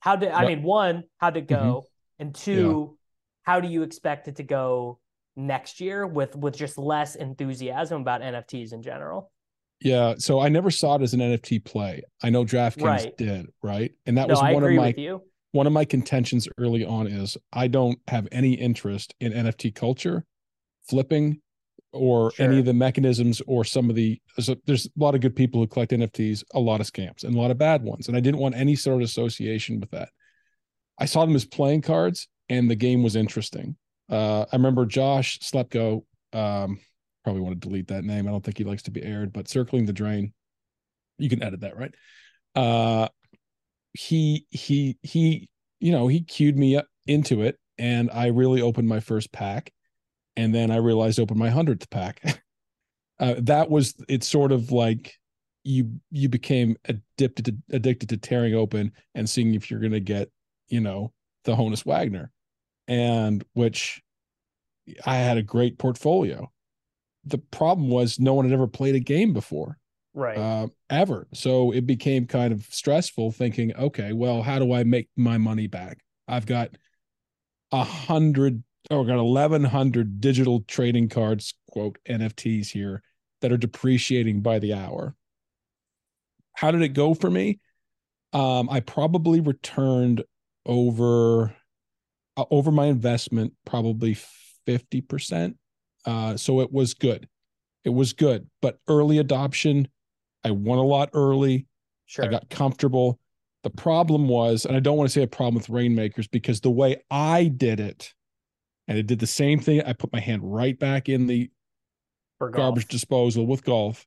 how did I mean one, how did it go? And two, how do you expect it to go next year with with just less enthusiasm about NFTs in general? Yeah. So I never saw it as an NFT play. I know DraftKings Right. did, right? And that no, was one of my one of my contentions early on is I don't have any interest in NFT culture, flipping, or any of the mechanisms or some of the there's a, there's a lot of good people who collect NFTs, a lot of scams and a lot of bad ones, and I didn't want any sort of association with that. I saw them as playing cards, and the game was interesting. Uh, I remember Josh Slepko. Um, probably want to delete that name. I don't think he likes to be aired, but circling the drain. You can edit that, right? Uh, he he he you know he cued me up into it and i really opened my first pack and then i realized opened my 100th pack uh, that was it's sort of like you you became addicted to addicted to tearing open and seeing if you're going to get you know the honus wagner and which i had a great portfolio the problem was no one had ever played a game before Right. uh, ever. So it became kind of stressful thinking, okay, well, how do I make my money back? I've got a hundred or got eleven hundred digital trading cards, quote NFTs here that are depreciating by the hour. How did it go for me? Um, I probably returned over uh, over my investment, probably fifty percent. Uh, so it was good. It was good, but early adoption I won a lot early. sure. I got comfortable. The problem was, and I don't want to say a problem with rainmakers because the way I did it, and it did the same thing. I put my hand right back in the garbage disposal with golf,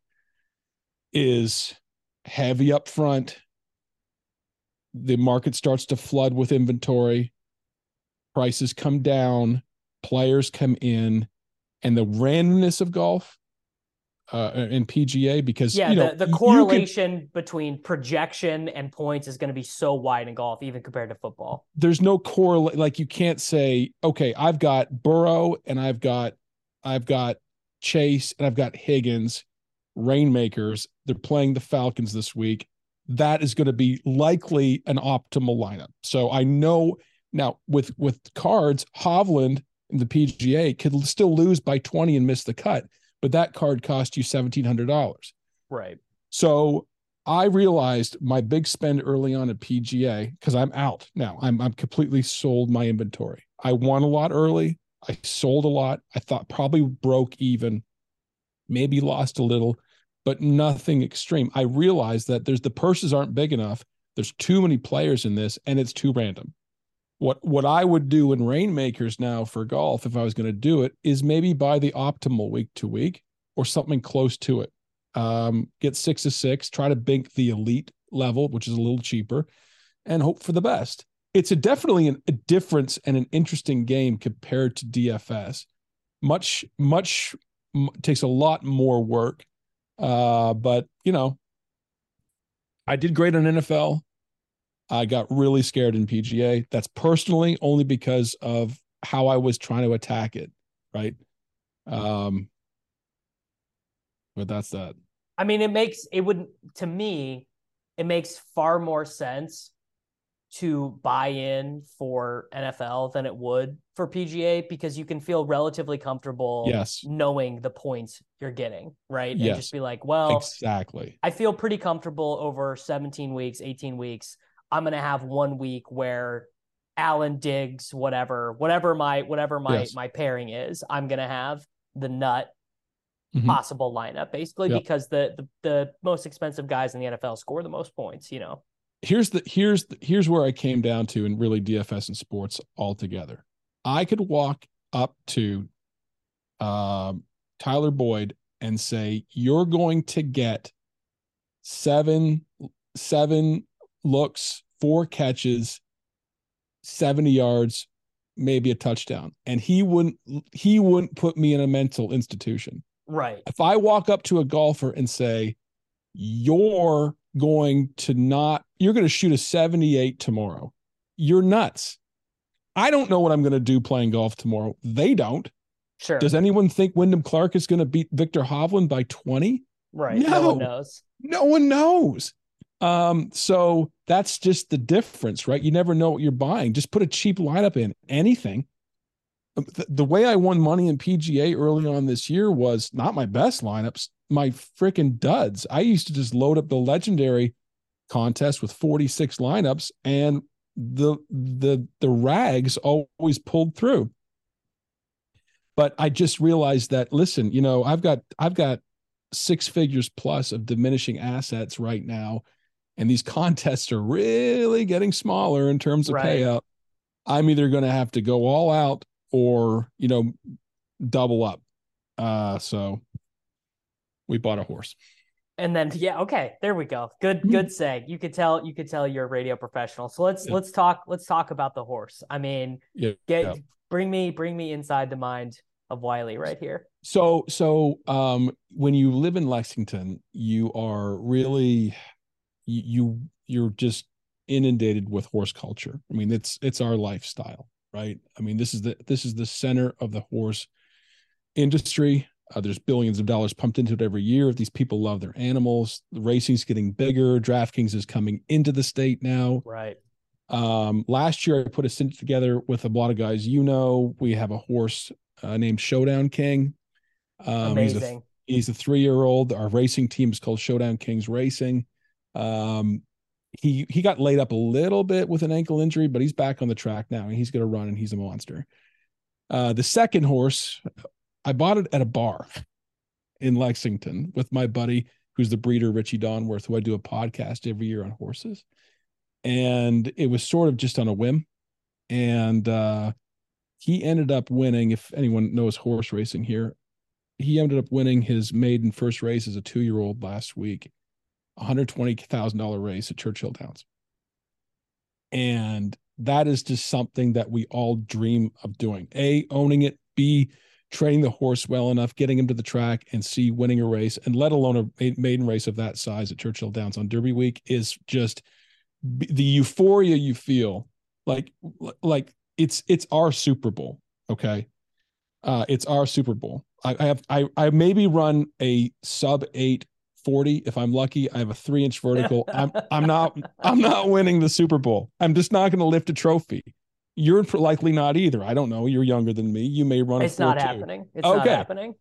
is heavy up front. The market starts to flood with inventory. Prices come down, players come in, and the randomness of golf uh, in PGA because Yeah, you know, the, the you can- correlation between projection and points is going to be so wide in golf, even compared to football. there's no correlate like you can't say okay i've got burrow and i've got i've got chase and i've got higgins rainmakers they're playing the falcons this week that is going to be likely an optimal lineup so i know now with with cards hovland the pga could still lose by 20 and miss the cut but that card cost you $1700 Right. so I realized my big spend early on at PGA because I'm out now. I'm I'm completely sold my inventory. I won a lot early. I sold a lot. I thought probably broke even, maybe lost a little, but nothing extreme. I realized that there's the purses aren't big enough. There's too many players in this, and it's too random. What what I would do in Rainmakers now for golf, if I was going to do it, is maybe buy the optimal week to week or something close to it um, get six to six, try to bank the elite level, which is a little cheaper, and hope for the best. It's a definitely an, a difference and an interesting game compared to DFS. Much, much m- takes a lot more work, uh, but you know, I did great on NFL. I got really scared in PGA. That's personally only because of how I was trying to attack it, right? Um, but that's that. I mean, it makes it would to me, it makes far more sense to buy in for NFL than it would for PGA because you can feel relatively comfortable yes. knowing the points you're getting, right? Yes. And just be like, well, exactly. I feel pretty comfortable over 17 weeks, 18 weeks. I'm going to have one week where Allen Diggs, whatever, whatever my whatever my Yes. my pairing is, I'm going to have the nut Mhm. possible lineup basically Yep. because the, the the most expensive guys in the NFL score the most points, you know. here's the here's the, here's where I came down to and really DFS and sports altogether. I could walk up to um, Tyler Boyd and say, "You're going to get seven seven looks, four catches, seventy yards, maybe a touchdown," and he wouldn't he wouldn't put me in a mental institution. Right. If I walk up to a golfer and say, "You're going to not you're going to shoot a 78 tomorrow." You're nuts. I don't know what I'm going to do playing golf tomorrow. They don't. Sure. Does anyone think Wyndham Clark is going to beat Viktor Hovland by 20? right. No. one knows. No one knows. Um, so that's just the difference, right? You never know what you're buying. Just put a cheap lineup in anything. The, the way I won money in PGA early on this year was not my best lineups, my freaking duds. I used to just load up the legendary contest with 46 lineups and the the the rags always pulled through. But I just realized that listen, you know, I've got I've got six figures plus of diminishing assets right now and these contests are really getting smaller in terms of Right. payout i'm either going to have to go all out or you know double up uh so we bought a horse And then yeah, okay, there we go. Good Mhm. good seg. You could tell you could tell you're a radio professional. So let's Yeah. let's talk let's talk about the horse. I mean, yeah get Yeah. bring me bring me inside the mind of Wiley right here. so so um when you live in lexington you are really you, you you're just inundated with horse culture i mean it's it's our lifestyle right i mean this is the this is the center of the horse industry uh, there's billions of dollars pumped into it every year these people love their animals the racing's getting bigger draftkings is coming into the state now Right. um, last year, I put a syndicate together with a lot of guys. You know, we have a horse uh, named Showdown King. Um, he's a Amazing. he's a three year old. Our racing team is called Showdown Kings Racing. Um, he he got laid up a little bit with an ankle injury, but he's back on the track now, and he's going to run, and he's a monster. Uh, the second horse, I bought it at a bar in Lexington with my buddy, who's the breeder Richie Donworth, who I do a podcast every year on horses, and it was sort of just on a whim, and uh, he ended up winning. If anyone knows horse racing here, he ended up winning his maiden first race as a two year old last week, $120,000 race at Churchill Downs. And that is just something that we all dream of doing. A, owning it, B, training the horse well enough, getting him to the track, and C, winning a race, and let alone a maiden race of that size at Churchill Downs on Derby Week is just the euphoria you feel. Like, like it's it's our Super Bowl. Okay. Uh, it's our Super Bowl. I, I have I I maybe run a sub eight forty if I'm lucky. I have a three inch vertical. I'm I'm not I'm not winning the Super Bowl. I'm just not going to lift a trophy. You're likely not either. I don't know. You're younger than me. You may run. It's a not 4.2. happening. It's not happening.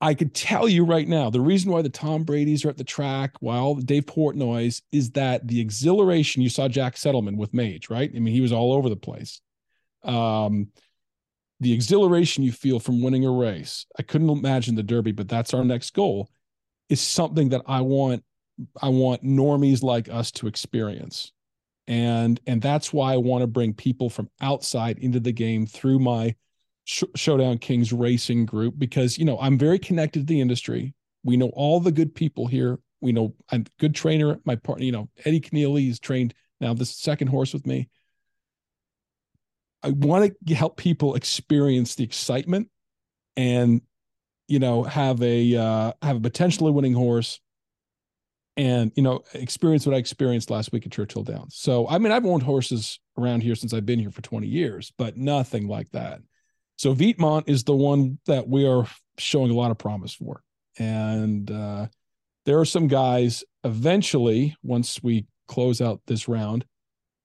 I could tell you right now, the reason why the Tom Brady's are at the track while Dave Portnoy's is that the exhilaration you saw Jack Settleman with Mage, right? I mean, he was all over the place. Um, the exhilaration you feel from winning a race. I couldn't imagine the Derby, but that's our next goal. Is something that I want. I want normies like us to experience, and and that's why I want to bring people from outside into the game through my Sh- Showdown Kings racing group because you know I'm very connected to the industry. We know all the good people here. We know I'm a good trainer. My partner, you know, Eddie Kenneally is trained now this second horse with me. I want to help people experience the excitement and you know have a uh, have a potentially winning horse and you know experience what I experienced last week at Churchill Downs. So I mean I've owned horses around here since I've been here for 20 years, but nothing like that. So Vietmont is the one that we are showing a lot of promise for. And uh, there are some guys eventually, once we close out this round,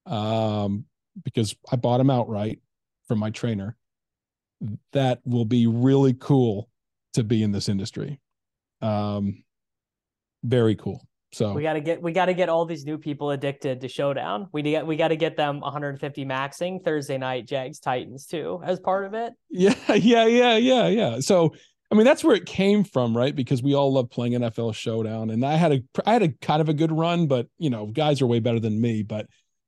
um, because I bought him outright from my trainer. That will be really cool to be in this industry. Um, very cool. So we got to get we got to get all these new people addicted to Showdown. We get we got to get them 150 maxing Thursday night Jags Titans too as part of it. Yeah, yeah, yeah, yeah, yeah. So I mean that's where it came from, right? Because we all love playing NFL Showdown, and I had a I had a kind of a good run, but you know guys are way better than me. But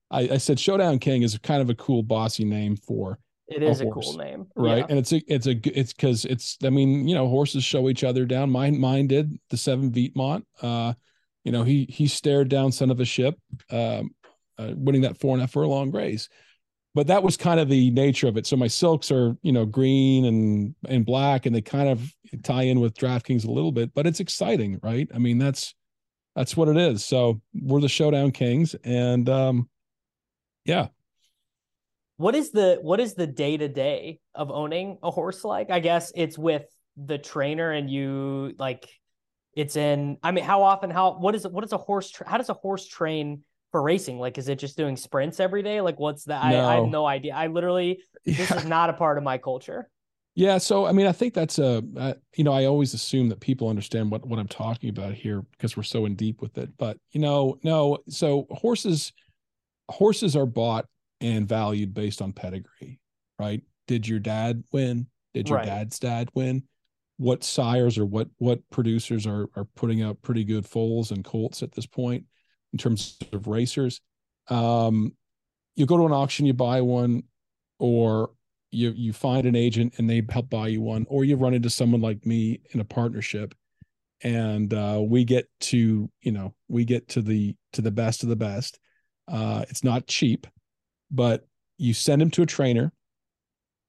I, I said Showdown King is kind of a cool bossy name for it is a, a cool name, right? Yeah. And it's a it's a it's because it's I mean you know horses show each other down. Mine mine did the seven Vietmont. Uh, you know, he he stared down son of a ship, um, uh, winning that four and a half furlong race. But that was kind of the nature of it. So my silks are, you know, green and and black, and they kind of tie in with DraftKings a little bit. But it's exciting, right? I mean, that's that's what it is. So we're the showdown kings, and um, yeah. What is the what is the day to day of owning a horse like? I guess it's with the trainer and you like it's in. I mean, how often? How what is it? What is a horse? Tra- how does a horse train for racing? Like, is it just doing sprints every day? Like, what's that? No. I, I, have no idea. I literally yeah. this is not a part of my culture. Yeah, so I mean, I think that's a uh, you know I always assume that people understand what what I'm talking about here because we're so in deep with it. But you know, no. So horses horses are bought and valued based on pedigree, right? Did your dad win? Did your right. dad's dad win? what sires or what what producers are are putting out pretty good foals and colts at this point in terms of racers. Um, you go to an auction, you buy one, or you you find an agent and they help buy you one, or you run into someone like me in a partnership, and uh, we get to you know we get to the to the best of the best. Uh, it's not cheap, but you send him to a trainer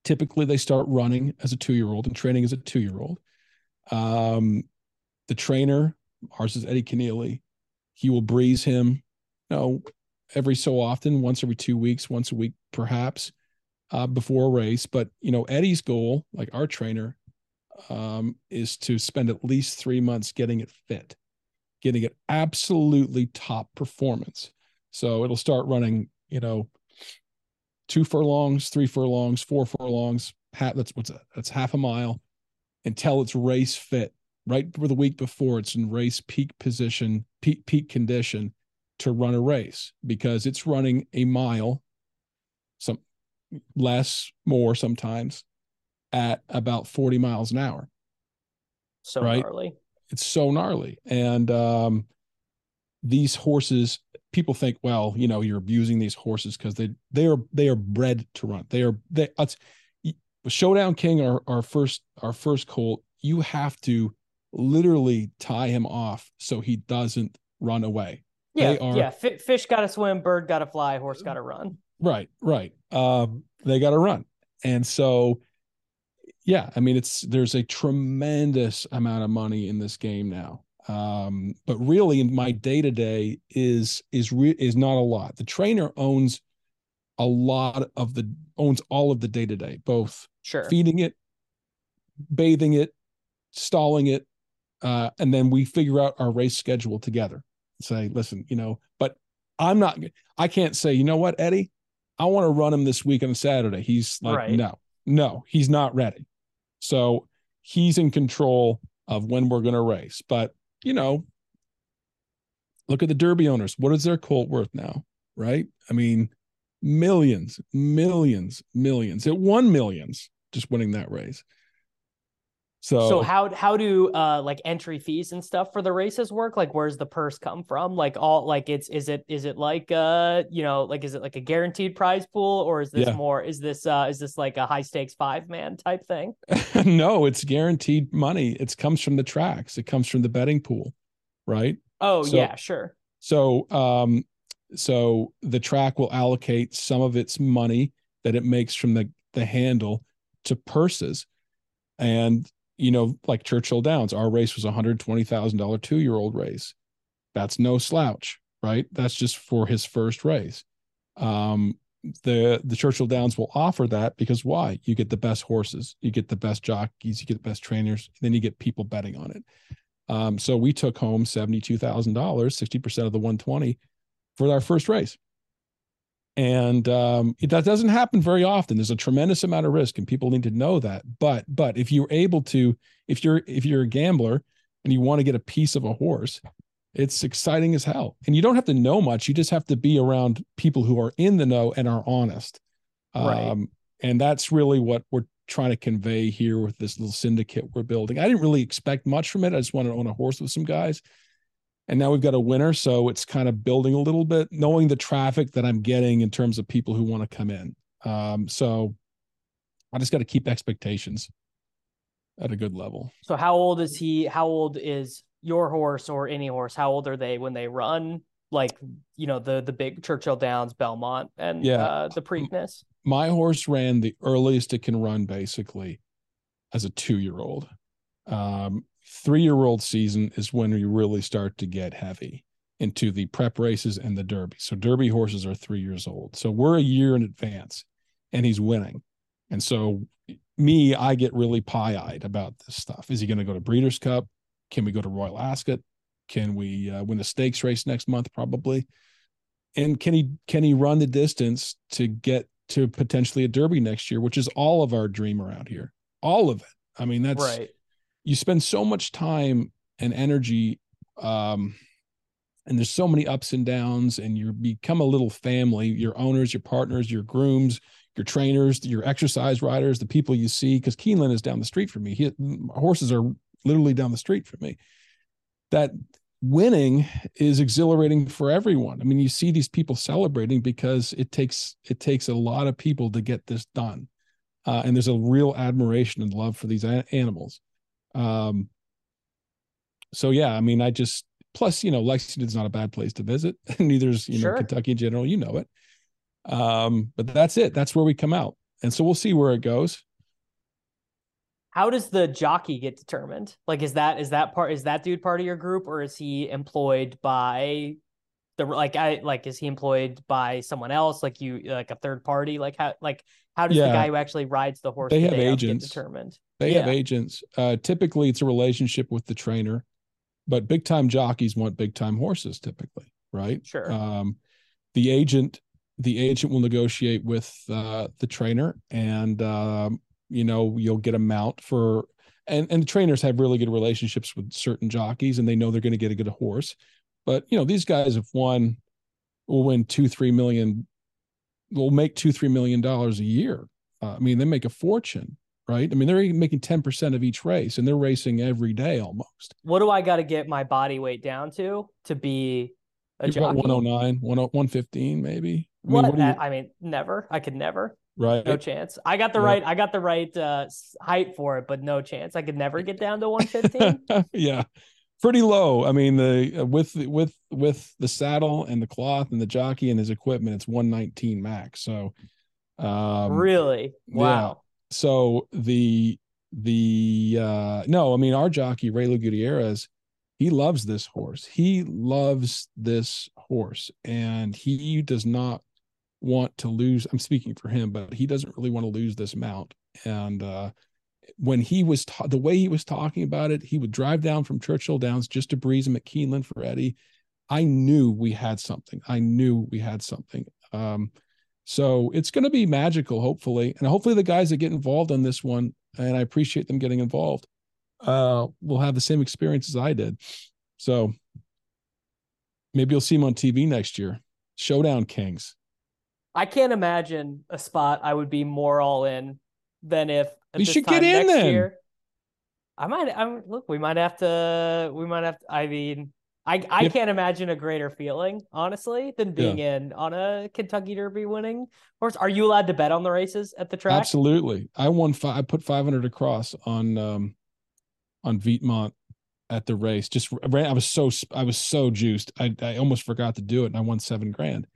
typically they start running as a two year old and training as a two year old. Um, the trainer, ours is Eddie Kenneally, he will breeze him, you know, every so often, once every two weeks, once a week, perhaps, uh, before a race. But, you know, Eddie's goal, like our trainer, um, is to spend at least three months getting it fit, getting it absolutely top performance. So it'll start running, you know, two furlongs, three furlongs, four furlongs. Half, that's what's that? That's half a mile until it's race fit. Right for the week before, it's in race peak position, peak peak condition to run a race because it's running a mile, some less, more sometimes, at about 40 miles an hour. So right? gnarly. It's so gnarly. And um, these horses people think, well, you know, you're abusing these horses because they they are they are bred to run. They are they. It's, Showdown King, our our first our first colt. You have to literally tie him off so he doesn't run away. Yeah, are, yeah. F- fish got to swim, bird got to fly, horse got to run. Right, right. Um, they got to run, and so yeah, I mean, it's there's a tremendous amount of money in this game now um, but really my day to day is is re- is not a lot. The trainer owns a lot of the owns all of the day to day, both sure. feeding it, bathing it, stalling it, uh, and then we figure out our race schedule together. Say, listen, you know, but I'm not. I can't say, you know what, Eddie, I want to run him this week on Saturday. He's like, right. no, no, he's not ready. So he's in control of when we're going to race. But you know, look at the Derby owners. What is their colt worth now? Right? I mean, millions, millions, millions. It won millions just winning that race. So, so how how do uh like entry fees and stuff for the races work? Like, where's the purse come from? Like all like it's is it is it like uh you know like is it like a guaranteed prize pool or is this yeah. more is this uh is this like a high stakes five man type thing? no, it's guaranteed money. It comes from the tracks. It comes from the betting pool, right? Oh so, yeah, sure. So um so the track will allocate some of its money that it makes from the the handle to purses and you know, like Churchill Downs, our race was a hundred twenty thousand dollar two year old race. That's no slouch, right? That's just for his first race. Um, the the Churchill Downs will offer that because why? You get the best horses, you get the best jockeys, you get the best trainers, then you get people betting on it. Um, so we took home seventy two thousand dollars, sixty percent of the one twenty, for our first race. And um, it, that doesn't happen very often. There's a tremendous amount of risk, and people need to know that. But but if you're able to, if you're if you're a gambler and you want to get a piece of a horse, it's exciting as hell. And you don't have to know much. You just have to be around people who are in the know and are honest. Right. Um, and that's really what we're trying to convey here with this little syndicate we're building. I didn't really expect much from it. I just wanted to own a horse with some guys and now we've got a winner so it's kind of building a little bit knowing the traffic that i'm getting in terms of people who want to come in um, so i just got to keep expectations at a good level So how old is he? How old is your horse or any horse? How old are they when they run? Like you know the the big Churchill Downs, Belmont, and Yeah. uh, the Preakness. my horse ran the earliest it can run basically as a two year old um, three year old season is when you really start to get heavy into the prep races and the derby. So derby horses are three years old. So we're a year in advance and he's winning. And so me i get really pie-eyed about this stuff. Is he going to go to breeders cup? Can we go to royal ascot? Can we uh, win a stakes race next month probably? And can he can he run the distance to get to potentially a derby next year which is all of our dream around here? All of it. I mean that's right. You spend so much time and energy um and there's so many ups and downs and you become a little family your owners your partners your grooms your trainers your exercise riders the people you see because keeneland is down the street from me. He, horses are literally down the street from me. That winning is exhilarating for everyone. I mean you see these people celebrating because it takes it takes a lot of people to get this done. Uh, and there's a real admiration and love for these a- animals um, so yeah, I mean, I just plus, you know, Lexington's not a bad place to visit. Neither's, you Sure. know, Kentucky in general, you know it. Um, but that's it. That's where we come out. And so we'll see where it goes. How does the jockey get determined? Like, is that is that part is that dude part of your group, or is he employed by the like I like is he employed by someone else, like you like a third party? Like how like how does the guy who actually rides the horse They have agents. determined? They have agents. Uh, typically it's a relationship with the trainer, but big time jockeys want big time horses typically, right? Sure. Um, the agent, the agent will negotiate with uh, the trainer and, um, you know, you'll get a mount for, and, and the trainers have really good relationships with certain jockeys and they know they're going to get a good horse. But, you know, these guys have won, will win two, three million, will make two, three million dollars a year. Uh, I mean, they make a fortune, right? I mean, they're making 10% of each race and they're racing every day almost. What do I got to get my body weight down to to be a You're jockey? 109, 115, maybe. I mean, What? what you, I mean, never. I could never. right? No chance. I got the Yeah. right. I got the right uh, height for it, but no chance. I could never get down to 115. yeah. Pretty low. I mean, the with with with the saddle and the cloth and the jockey and his equipment, it's 119 max. So um really? Wow. so the the uh no i mean our jockey reylu gutierrez he loves this horse he loves this horse and he does not want to lose i'm speaking for him but he doesn't really want to lose this mount and uh when he was ta- the way he was talking about it he would drive down from churchill downs just to breeze him at keeneland for eddie i knew we had something i knew we had something um so it's going to be magical, hopefully, and hopefully the guys that get involved on this one, and I appreciate them getting involved, uh, will have the same experience as I did. So maybe you'll see him on TV next year. Showdown Kings. I can't imagine a spot I would be more all in than if You should get in next then. Year, I might. I'm look. We might have to. We might have. To, I mean, I I Yep. can't imagine a greater feeling, honestly, than being in on a Kentucky Derby winning horse. Are you allowed to bet on the races at the track? Absolutely. I won five. I put five hundred across on um on Vietmont at the race. Just ran. I was so I was so juiced. I I almost forgot to do it, and I won seven grand.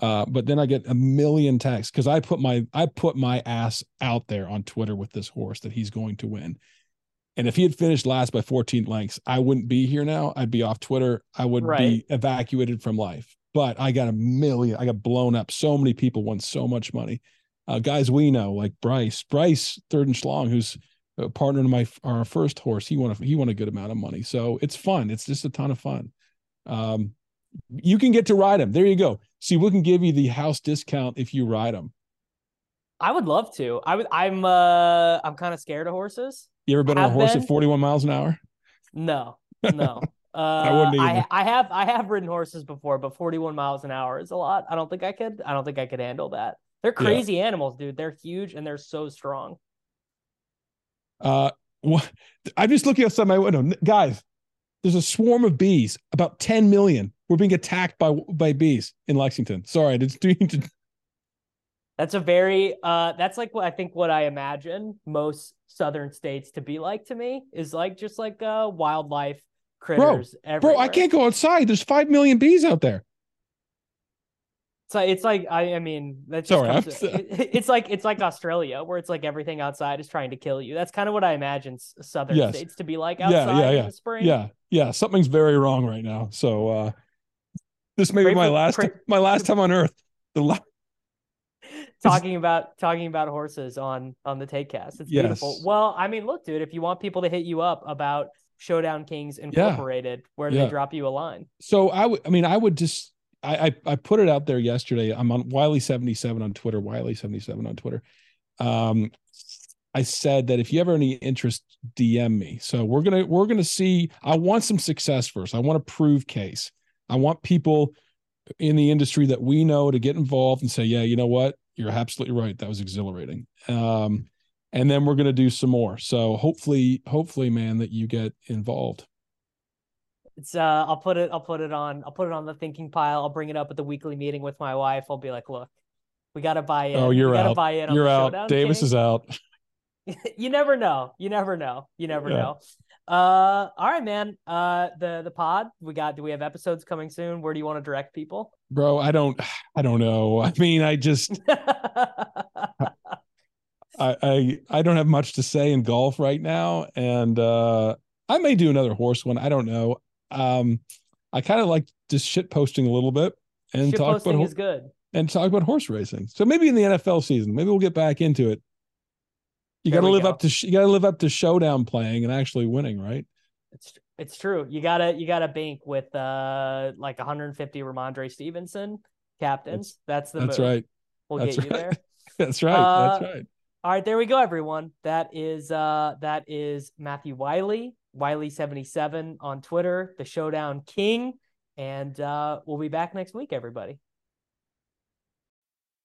Uh, but then I get a million texts because I put my I put my ass out there on Twitter with this horse that he's going to win. And if he had finished last by 14 lengths, I wouldn't be here now. I'd be off Twitter. I would Right. be evacuated from life. But I got a million. I got blown up. So many people won so much money. Uh, guys we know, like Bryce, Bryce Third and Schlong, who's a partner in my our first horse. He won a, he won a good amount of money. So it's fun. It's just a ton of fun. Um, you can get to ride him. There you go. See, we can give you the house discount if you ride them. I would love to. I would. I'm. Uh, I'm kind of scared of horses. You ever been on a horse been. at 41 miles an hour? No, no. Uh, I wouldn't I, either. I have I have ridden horses before, but 41 miles an hour is a lot. I don't think I could. I don't think I could handle that. They're Yeah. crazy animals, dude. They're huge and they're so strong. Uh, what? I'm just looking outside my window, guys. There's a swarm of bees, about 10 million. We're being attacked by by bees in Lexington. Sorry, I didn't mean to. That's a very uh that's like what I think what I imagine most southern states to be like to me is like just like uh wildlife critters everywhere. Bro, I can't go outside. There's five million bees out there. So it's like I I mean that's Sorry, comes- I'm- it- it's like it's like Australia where it's like everything outside is trying to kill you. That's kind of what I imagine southern Yes. states to be like Yeah, outside yeah, in yeah. the spring. Yeah, yeah. Something's very wrong right now. So uh this may Pray be my for- last pray- my last time on Earth. The la- talking about talking about horses on on the TaekCast. It's beautiful. Well, I mean, look, dude, if you want people to hit you up about Showdown Kings Incorporated, where do Yeah. they drop you a line? So I would, I mean, I would just, I, I, I put it out there yesterday. I'm on Wiley seventy seven on Twitter. Wiley seventy seven on Twitter. Um, I said that if you ever any interest, DM me. So we're gonna, we're gonna see. I want some success first. I want to prove case. I want people in the industry that we know to get involved and say, yeah, you know what, you're absolutely right. That was exhilarating. Um, and then we're gonna do some more. So hopefully, hopefully, man, that you get involved. It's uh, I'll put it, I'll put it on, I'll put it on the thinking pile. I'll bring it up at the weekly meeting with my wife. I'll be like, look, we got to buy in. Oh, you're out. Buy in You're out. Showdown Davis is out. you never know. You never know. You never Yeah. know. Uh, all right, man. Uh, the the pod we got. Do we have episodes coming soon? Where do you want to direct people? bro i don't i don't know i mean i just I, I i don't have much to say in golf right now and uh i may do another horse one i don't know um i kind of like just shit posting a little bit and Shit talk about is good. and talk about horse racing so maybe in the nfl season maybe we'll get back into it you got to live go. up to sh- you got to live up to showdown playing and actually winning right It's it's true. You gotta you gotta bank with uh like 150 Rhamondre Stevenson captains. That's the that's move. right We'll That's get you there. that's right Uh, that's right All right, there we go, everyone. That is uh that is Matthew Wiley, Wiley77 on Twitter, the Showdown King, and uh we'll be back next week, everybody.